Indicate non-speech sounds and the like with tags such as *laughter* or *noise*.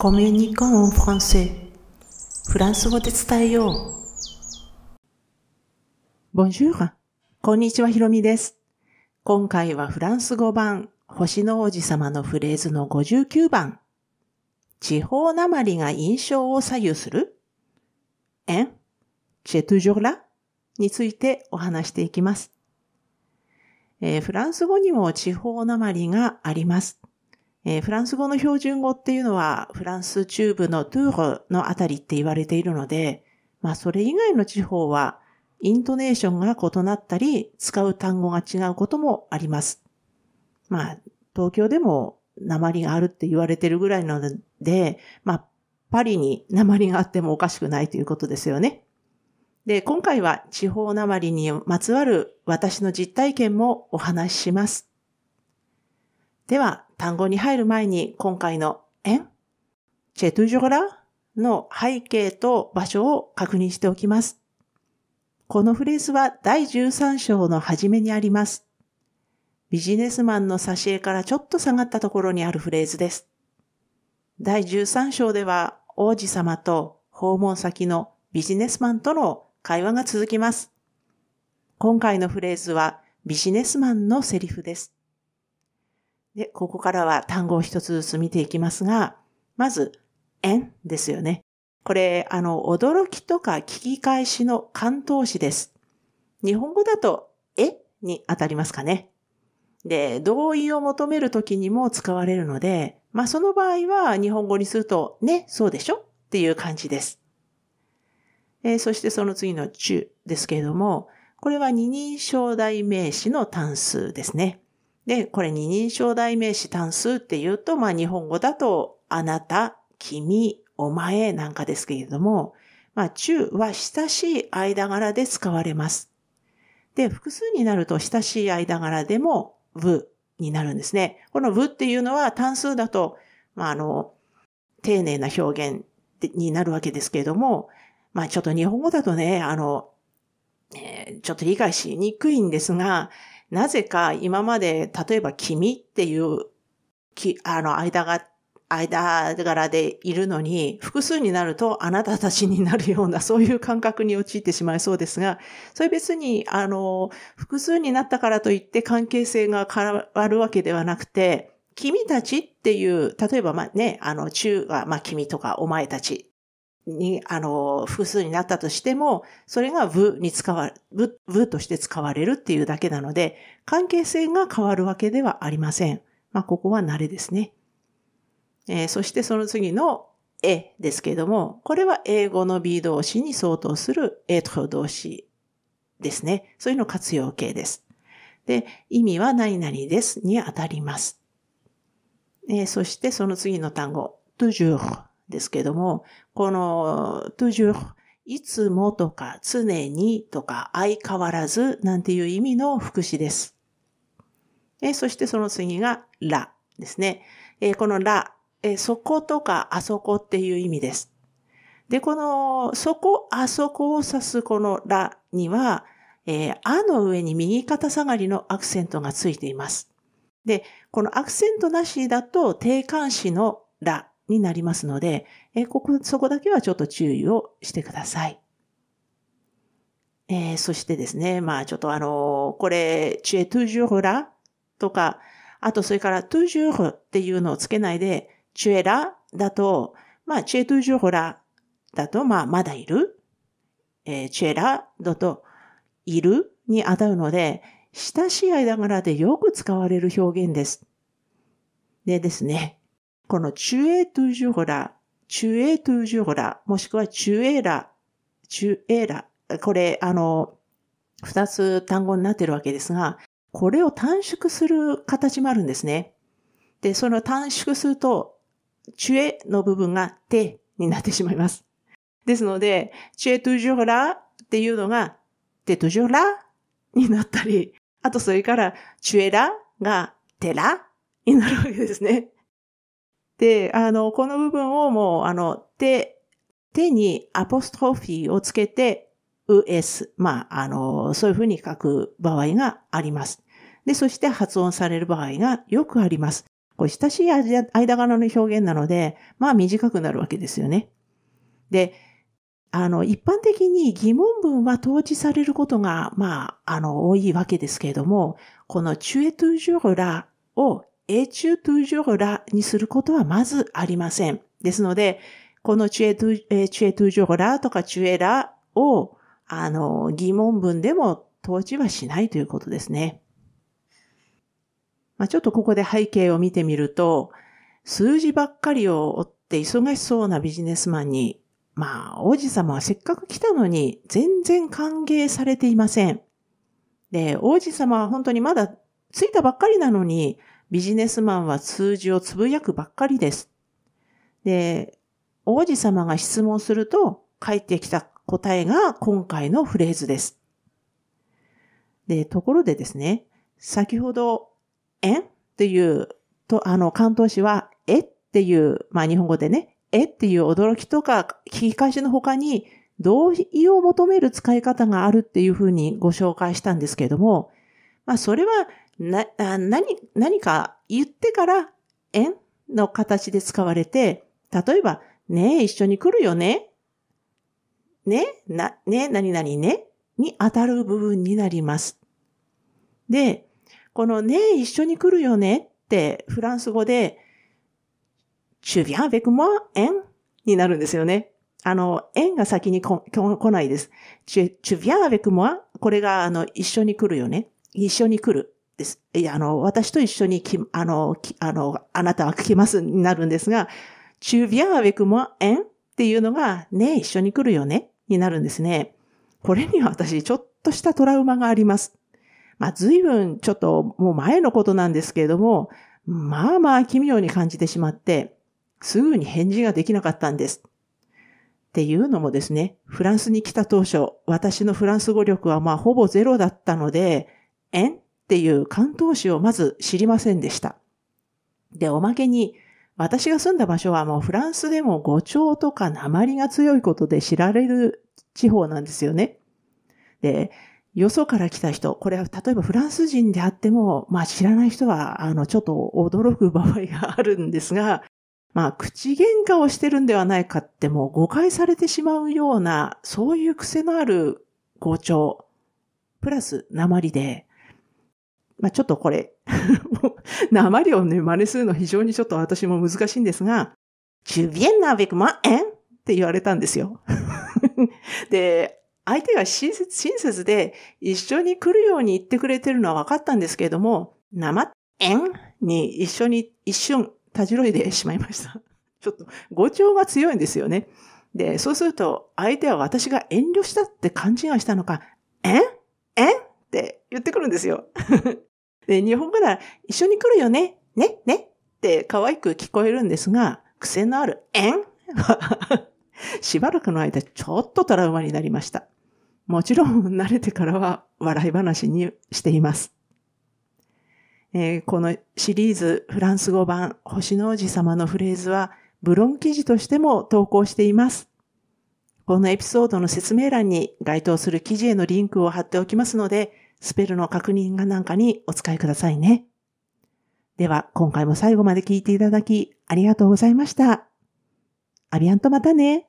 コミュニコンフランセフランス語で伝えよう。Bonjour! こんにちは、ひろみです。今回はフランス語版、星の王子様のフレーズの59番。地方なまりが印象を左右する ?en? j'ai toujours là? についてお話していきます。えー、フランス語にも地方なまりがあります。えー、フランス語の標準語っていうのは、フランス中部のトゥールのあたりって言われているので、まあそれ以外の地方は、イントネーションが異なったり、使う単語が違うこともあります。まあ、東京でも鉛があるって言われてるぐらいなので、まあ、パリに鉛があってもおかしくないということですよね。で、今回は地方鉛にまつわる私の実体験もお話しします。では、単語に入る前に今回の円チェトゥジョラの背景と場所を確認しておきます。このフレーズは第13章の初めにあります。ビジネスマンの挿絵からちょっと下がったところにあるフレーズです。第13章では王子様と訪問先のビジネスマンとの会話が続きます。今回のフレーズはビジネスマンのセリフです。で、ここからは単語を一つずつ見ていきますが、まず、んですよね。これ、あの、驚きとか聞き返しの関東詞です。日本語だと、え？に当たりますかね。で、同意を求めるときにも使われるので、まあその場合は日本語にすると、ね、そうでしょ？っていう感じです。えー、そしてその次の中ですけれども、これは二人称代名詞の単数ですね。で、これ二人称代名詞単数って言うと、まあ日本語だと、あなた、君、お前なんかですけれども、まあ中は親しい間柄で使われます。で、複数になると親しい間柄でも、部になるんですね。この部っていうのは単数だと、まああの、丁寧な表現になるわけですけれども、まあちょっと日本語だとね、あの、えー、ちょっと理解しにくいんですが、なぜか今まで、例えば君っていう、きあの、間が、間柄でいるのに、複数になるとあなたたちになるような、そういう感覚に陥ってしまいそうですが、それ別に、あの、複数になったからといって関係性が変わるわけではなくて、君たちっていう、例えばまあね、あの、中はまあ君とかお前たちに、あの、複数になったとしても、それが部に使わ、部、部として使われるっていうだけなので、関係性が変わるわけではありません。まあ、ここは慣れですね。えー、そしてその次のえですけれども、これは英語の B 動詞に相当する A と動詞ですね。そういうの活用形です。で、意味は何々ですに当たります。えー、そしてその次の単語、toujours ですけども、この toujours いつもとか常にとか相変わらずなんていう意味の副詞です。えそしてその次がらですね。えこのら、えそことかあそこっていう意味です。で、このそこ、あそこを指すこのらには、えー、あの上に右肩下がりのアクセントがついています。で、このアクセントなしだと定冠詞のらになりますので、えここ、そこだけはちょっと注意をしてください。えー、そしてですね、まあちょっとあのこれ、tu es toujours là とか、あとそれから toujours っていうのをつけないで、tu es là だと、まあ tu es toujours là だと、まあまだいる。えー、tu es là だと、いるに当たるので、親しい間柄でよく使われる表現です。でですね、このチュエトゥジュホラ、チュエトゥジュホラ、もしくはチュエラ、チュエラ。これ、あの、二つ単語になってるわけですが、これを短縮する形もあるんですね。で、その短縮すると、チュエの部分がテになってしまいます。ですので、チュエトゥジュホラっていうのが、テトゥジュラになったり、あとそれから、チュエラがテラになるわけですね。で、あの、この部分をもう、あの、手、手にアポストフィーをつけて、us、まあ、あの、そういうふうに書く場合があります。で、そして発音される場合がよくあります。これ親しい間柄の表現なので、まあ短くなるわけですよね。で、あの、一般的に疑問文は統治されることが、まあ、あの、多いわけですけれども、このチュエトゥジュラをエチュトゥジュラにすることはまずありません。ですので、このチュエトゥ、えチュエトゥジョラとかチュエラを、あの、疑問文でも統治はしないということですね。まあ、ちょっとここで背景を見てみると、数字ばっかりを追って忙しそうなビジネスマンに、まあ、王子様はせっかく来たのに全然歓迎されていません。で、王子様は本当にまだ着いたばっかりなのに、ビジネスマンは数字をつぶやくばっかりです。で、王子様が質問すると返ってきた答えが今回のフレーズです。で、ところでですね、先ほど、え？んっていう、と、あの、関東詞は、え？っていう、まあ日本語でね、え？っていう驚きとか聞き返しの他に、同意を求める使い方があるっていうふうにご紹介したんですけれども、まあそれは、な、何、何か言ってから、えんの形で使われて、例えば、ねえ、一緒に来るよねねな、ね何々ねに当たる部分になります。で、このねえ、一緒に来るよねってフランス語で、tu viens avec moi, en? になるんですよね。あの、en が先にこ来ないです。tu, tu viens avec moi? これが、あの、一緒に来るよね。一緒に来る。です。いや、あの、私と一緒にき、あの、きあの、あなたは来ますになるんですが、tu viens avec moi, en? っていうのが、ね、一緒に来るよねになるんですね。これには私、ちょっとしたトラウマがあります。まあ、随分ちょっともう前のことなんですけれども、まあまあ奇妙に感じてしまって、すぐに返事ができなかったんです。っていうのもですね、フランスに来た当初、私のフランス語力はまあほぼゼロだったので、えんっていう関東詞をまず知りませんでした。で、おまけに、私が住んだ場所はもうフランスでも語調とか鉛が強いことで知られる地方なんですよね。で、よそから来た人、これは例えばフランス人であっても、まあ知らない人は、あの、ちょっと驚く場合があるんですが、まあ口喧嘩をしてるんではないかってもう誤解されてしまうような、そういう癖のある語調、プラス鉛で、まあちょっとこれ *laughs* 鉛をね、真似するの非常にちょっと私も難しいんですが、tu viens avec moi, hein? って言われたんですよ。*laughs* で、相手が親切、親切で一緒に来るように言ってくれてるのは分かったんですけれども、生、えんに一緒に一瞬たじろいでしまいました。*laughs* ちょっと語調が強いんですよね。で、そうすると相手は私が遠慮したって勘違いしたのか、え？んえ？んって言ってくるんですよ。で、日本語なら一緒に来るよねねねって可愛く聞こえるんですが、癖のあるえん？*laughs* しばらくの間ちょっとトラウマになりました。もちろん慣れてからは笑い話にしています。えー、このシリーズフランス語版星の王子様のフレーズはブログ記事としても投稿しています。このエピソードの説明欄に該当する記事へのリンクを貼っておきますので、スペルの確認がなんかにお使いくださいね。では、今回も最後まで聞いていただきありがとうございました。アビアンとまたね。